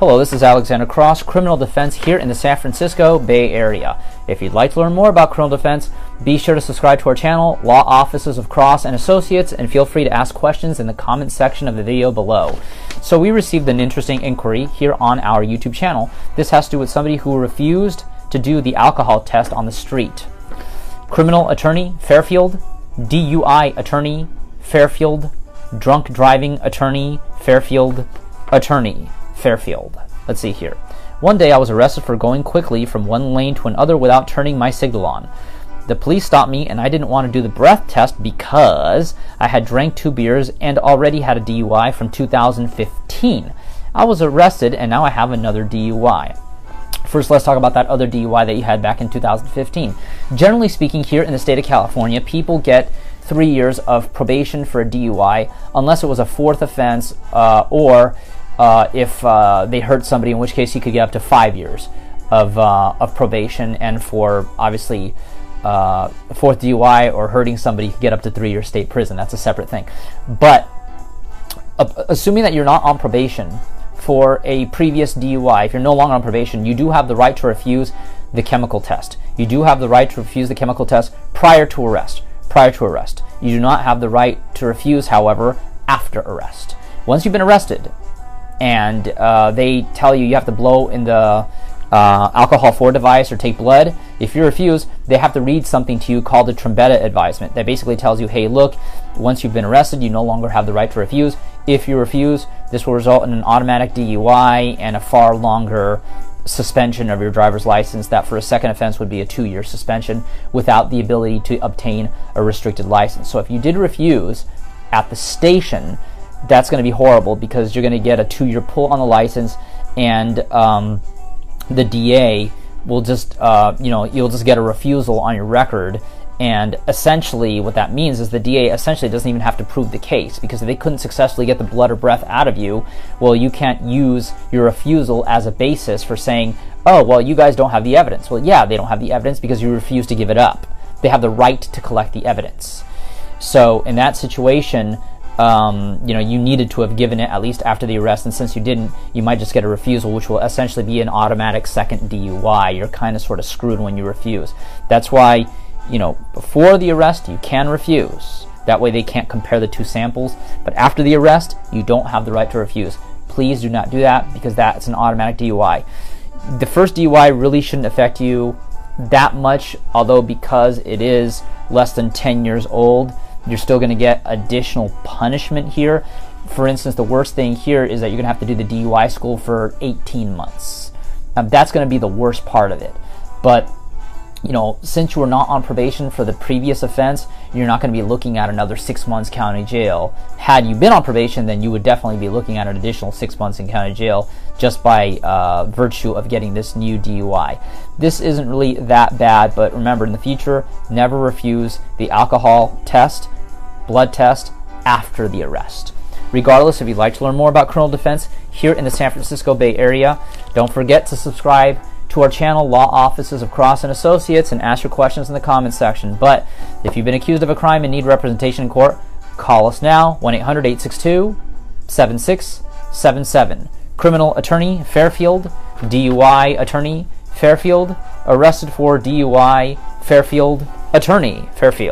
Hello, this is Alexander Cross, Criminal Defense here in the San Francisco Bay Area. If you'd like to learn more about criminal defense, be sure to subscribe to our channel, Law Offices of Cross and Associates, and feel free to ask questions in the comment section of the video below. So we received an interesting inquiry here on our YouTube channel. This has to do with somebody who refused to do the alcohol test on the street. Criminal attorney, Fairfield, DUI attorney, Fairfield, drunk driving attorney, Fairfield, attorney. Fairfield. Let's see here. One day I was arrested for going quickly from one lane to another without turning my signal on. The police stopped me and I didn't want to do the breath test because I had drank two beers and already had a DUI from 2015. I was arrested and now I have another DUI. First, let's talk about that other DUI that you had back in 2015. Generally speaking, here in the state of California, people get three years of probation for a DUI unless it was a fourth offense uh, or uh, if uh, they hurt somebody, in which case you could get up to five years of, uh, of probation, and for obviously uh, fourth DUI or hurting somebody, you could get up to three years state prison. That's a separate thing. But assuming that you're not on probation for a previous DUI, if you're no longer on probation, you do have the right to refuse the chemical test. You do have the right to refuse the chemical test prior to arrest. Prior to arrest. You do not have the right to refuse, however, after arrest. Once you've been arrested, and uh, they tell you you have to blow in the uh, alcohol 4 device or take blood. If you refuse, they have to read something to you called the Trombetta advisement that basically tells you, hey, look, once you've been arrested, you no longer have the right to refuse. If you refuse, this will result in an automatic DUI and a far longer suspension of your driver's license that for a second offense would be a two year suspension without the ability to obtain a restricted license. So if you did refuse at the station, that's going to be horrible because you're going to get a two year pull on the license and um, the DA will just, uh, you know, you'll just get a refusal on your record. And essentially, what that means is the DA essentially doesn't even have to prove the case because if they couldn't successfully get the blood or breath out of you, well, you can't use your refusal as a basis for saying, oh, well, you guys don't have the evidence. Well, yeah, they don't have the evidence because you refuse to give it up. They have the right to collect the evidence. So, in that situation, um, you know, you needed to have given it at least after the arrest, and since you didn't, you might just get a refusal, which will essentially be an automatic second DUI. You're kind of sort of screwed when you refuse. That's why, you know, before the arrest, you can refuse. That way they can't compare the two samples. But after the arrest, you don't have the right to refuse. Please do not do that because that's an automatic DUI. The first DUI really shouldn't affect you that much, although because it is less than 10 years old, you're still going to get additional punishment here. For instance, the worst thing here is that you're going to have to do the DUI school for 18 months. Um, that's going to be the worst part of it. But you know, since you were not on probation for the previous offense, you're not going to be looking at another six months county jail. Had you been on probation, then you would definitely be looking at an additional six months in county jail just by uh, virtue of getting this new DUI. This isn't really that bad, but remember in the future, never refuse the alcohol test, blood test after the arrest. Regardless, if you'd like to learn more about criminal defense here in the San Francisco Bay Area, don't forget to subscribe to our channel, Law Offices of Cross and Associates, and ask your questions in the comments section. But if you've been accused of a crime and need representation in court, call us now 1 800 862 7677. Criminal attorney Fairfield, DUI attorney Fairfield, arrested for DUI Fairfield, attorney Fairfield.